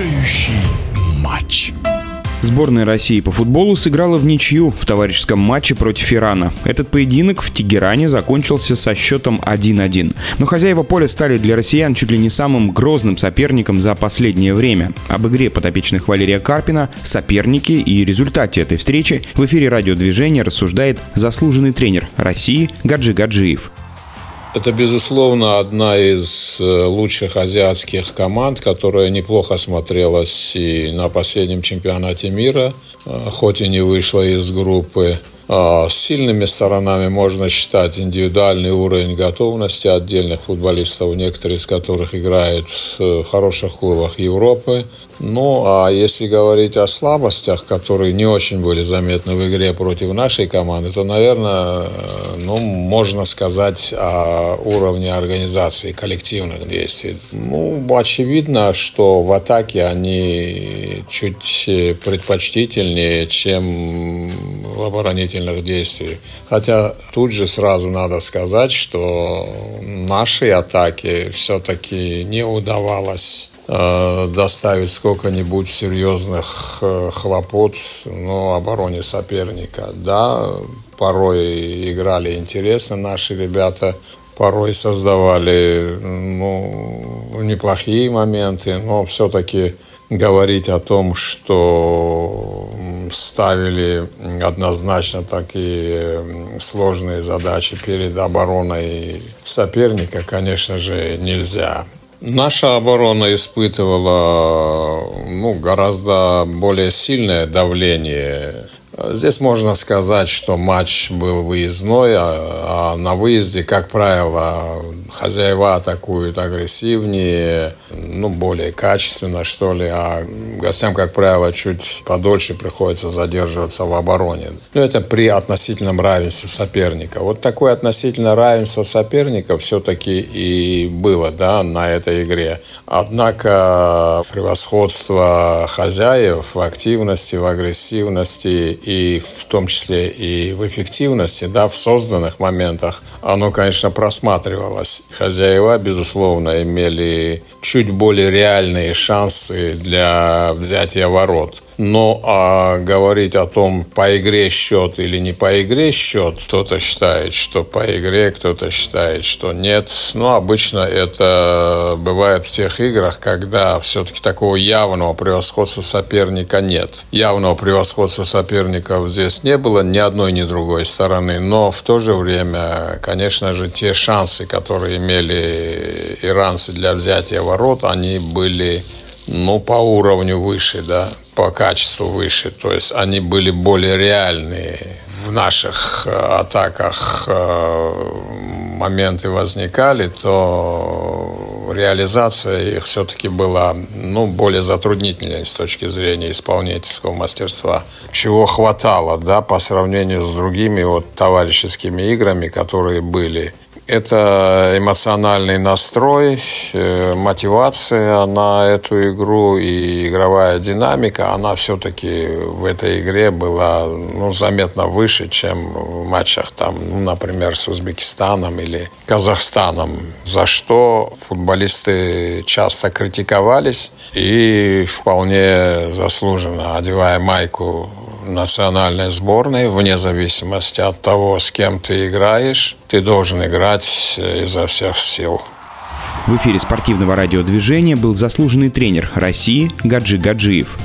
Решающий матч. Сборная России по футболу сыграла в ничью в товарищеском матче против Ирана. Этот поединок в Тегеране закончился со счетом 1-1. Но хозяева поля стали для россиян чуть ли не самым грозным соперником за последнее время. Об игре подопечных Валерия Карпина, соперники и результате этой встречи в эфире радиодвижения рассуждает заслуженный тренер России Гаджи Гаджиев. Это, безусловно, одна из э, лучших азиатских команд, которая неплохо смотрелась и на последнем чемпионате мира, э, хоть и не вышла из группы. А, сильными сторонами можно считать индивидуальный уровень готовности отдельных футболистов, некоторые из которых играют в хороших клубах Европы. Ну, а если говорить о слабостях, которые не очень были заметны в игре против нашей команды, то, наверное, ну, можно сказать о уровне организации коллективных действий. Ну, очевидно, что в атаке они чуть предпочтительнее, чем оборонительных действиях. Хотя тут же сразу надо сказать, что нашей атаке все-таки не удавалось э, доставить сколько-нибудь серьезных э, хлопот ну, обороне соперника. Да, порой играли интересно наши ребята, порой создавали ну, неплохие моменты, но все-таки говорить о том, что ставили однозначно такие сложные задачи перед обороной соперника, конечно же, нельзя. Наша оборона испытывала ну, гораздо более сильное давление Здесь можно сказать, что матч был выездной, а, а на выезде, как правило, хозяева атакуют агрессивнее, ну, более качественно, что ли, а гостям, как правило, чуть подольше приходится задерживаться в обороне. Но это при относительном равенстве соперника. Вот такое относительное равенство соперника все-таки и было, да, на этой игре. Однако превосходство хозяев в активности, в агрессивности и в том числе и в эффективности, да, в созданных моментах, оно, конечно, просматривалось. Хозяева, безусловно, имели чуть более реальные шансы для взятия ворот. Но а говорить о том, по игре счет или не по игре счет, кто-то считает, что по игре, кто-то считает, что нет. Но обычно это бывает в тех играх, когда все-таки такого явного превосходства соперника нет. Явного превосходства соперников здесь не было ни одной, ни другой стороны. Но в то же время, конечно же, те шансы, которые имели иранцы для взятия ворот, они были ну, по уровню выше, да, по качеству выше. То есть они были более реальные. В наших э, атаках э, моменты возникали, то реализация их все-таки была ну, более затруднительной с точки зрения исполнительского мастерства. Чего хватало да, по сравнению с другими вот, товарищескими играми, которые были это эмоциональный настрой, э, мотивация на эту игру и игровая динамика, она все-таки в этой игре была ну, заметно выше, чем в матчах, там, ну, например, с Узбекистаном или Казахстаном, за что футболисты часто критиковались и вполне заслуженно, одевая майку национальной сборной, вне зависимости от того, с кем ты играешь, ты должен играть изо всех сил. В эфире спортивного радиодвижения был заслуженный тренер России Гаджи Гаджиев.